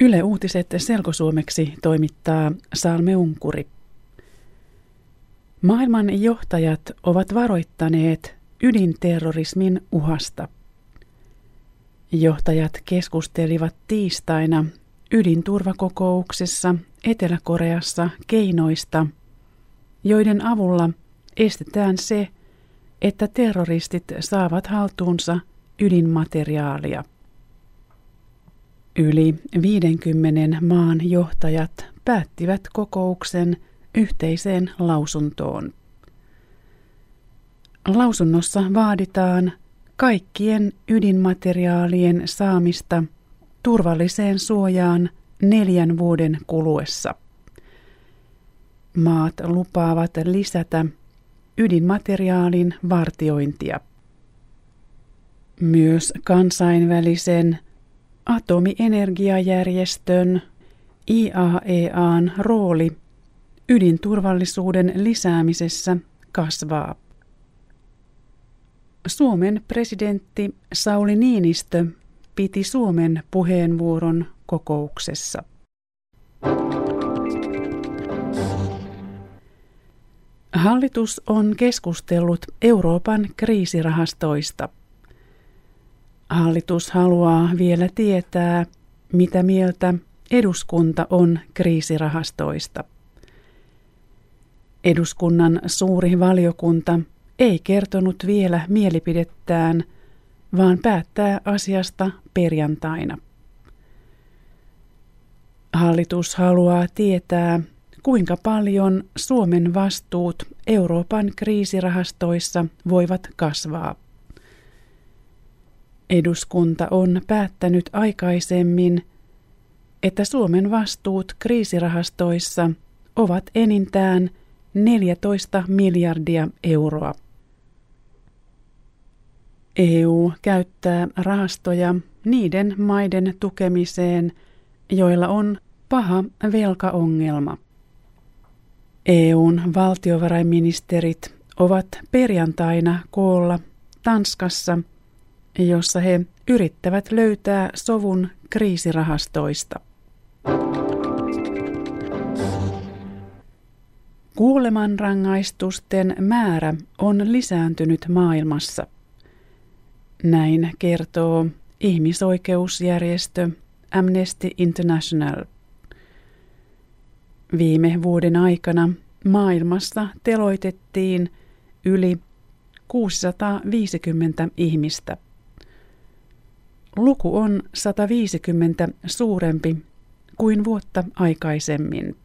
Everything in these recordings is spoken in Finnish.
Yle Uutiset selkosuomeksi toimittaa Salme Unkuri. Maailman johtajat ovat varoittaneet ydinterrorismin uhasta. Johtajat keskustelivat tiistaina ydinturvakokouksessa Etelä-Koreassa keinoista, joiden avulla estetään se, että terroristit saavat haltuunsa ydinmateriaalia. Yli 50 maan johtajat päättivät kokouksen yhteiseen lausuntoon. Lausunnossa vaaditaan kaikkien ydinmateriaalien saamista turvalliseen suojaan neljän vuoden kuluessa. Maat lupaavat lisätä ydinmateriaalin vartiointia. Myös kansainvälisen atomienergiajärjestön IAEAn rooli ydinturvallisuuden lisäämisessä kasvaa. Suomen presidentti Sauli Niinistö piti Suomen puheenvuoron kokouksessa. Hallitus on keskustellut Euroopan kriisirahastoista – Hallitus haluaa vielä tietää, mitä mieltä eduskunta on kriisirahastoista. Eduskunnan suuri valiokunta ei kertonut vielä mielipidettään, vaan päättää asiasta perjantaina. Hallitus haluaa tietää, kuinka paljon Suomen vastuut Euroopan kriisirahastoissa voivat kasvaa. Eduskunta on päättänyt aikaisemmin, että Suomen vastuut kriisirahastoissa ovat enintään 14 miljardia euroa. EU käyttää rahastoja niiden maiden tukemiseen, joilla on paha velkaongelma. EUn valtiovarainministerit ovat perjantaina koolla Tanskassa – jossa he yrittävät löytää sovun kriisirahastoista. Kuolemanrangaistusten määrä on lisääntynyt maailmassa. Näin kertoo ihmisoikeusjärjestö Amnesty International. Viime vuoden aikana maailmassa teloitettiin yli 650 ihmistä. Luku on 150 suurempi kuin vuotta aikaisemmin.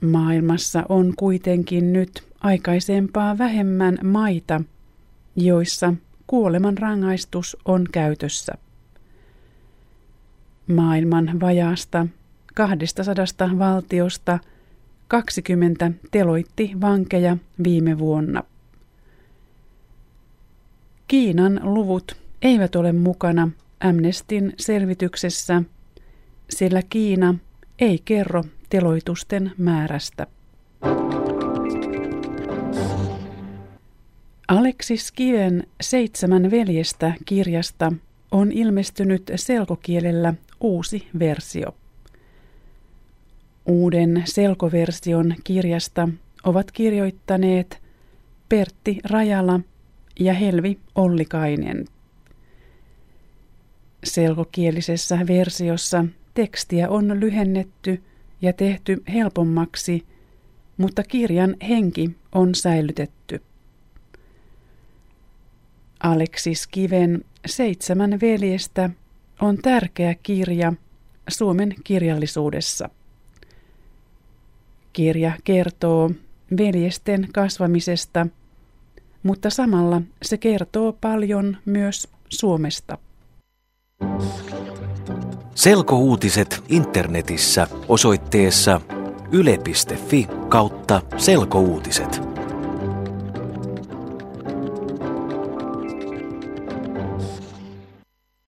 Maailmassa on kuitenkin nyt aikaisempaa vähemmän maita, joissa kuoleman rangaistus on käytössä. Maailman vajaasta 200 valtiosta 20 teloitti vankeja viime vuonna. Kiinan luvut eivät ole mukana Amnestin selvityksessä, sillä Kiina ei kerro teloitusten määrästä. Aleksis Kiven Seitsemän veljestä kirjasta on ilmestynyt selkokielellä uusi versio. Uuden selkoversion kirjasta ovat kirjoittaneet Pertti Rajala ja Helvi Ollikainen. Selkokielisessä versiossa tekstiä on lyhennetty ja tehty helpommaksi, mutta kirjan henki on säilytetty. Aleksis Kiven Seitsemän veljestä on tärkeä kirja Suomen kirjallisuudessa. Kirja kertoo veljesten kasvamisesta, mutta samalla se kertoo paljon myös Suomesta. Selkouutiset internetissä osoitteessa yle.fi kautta selkouutiset.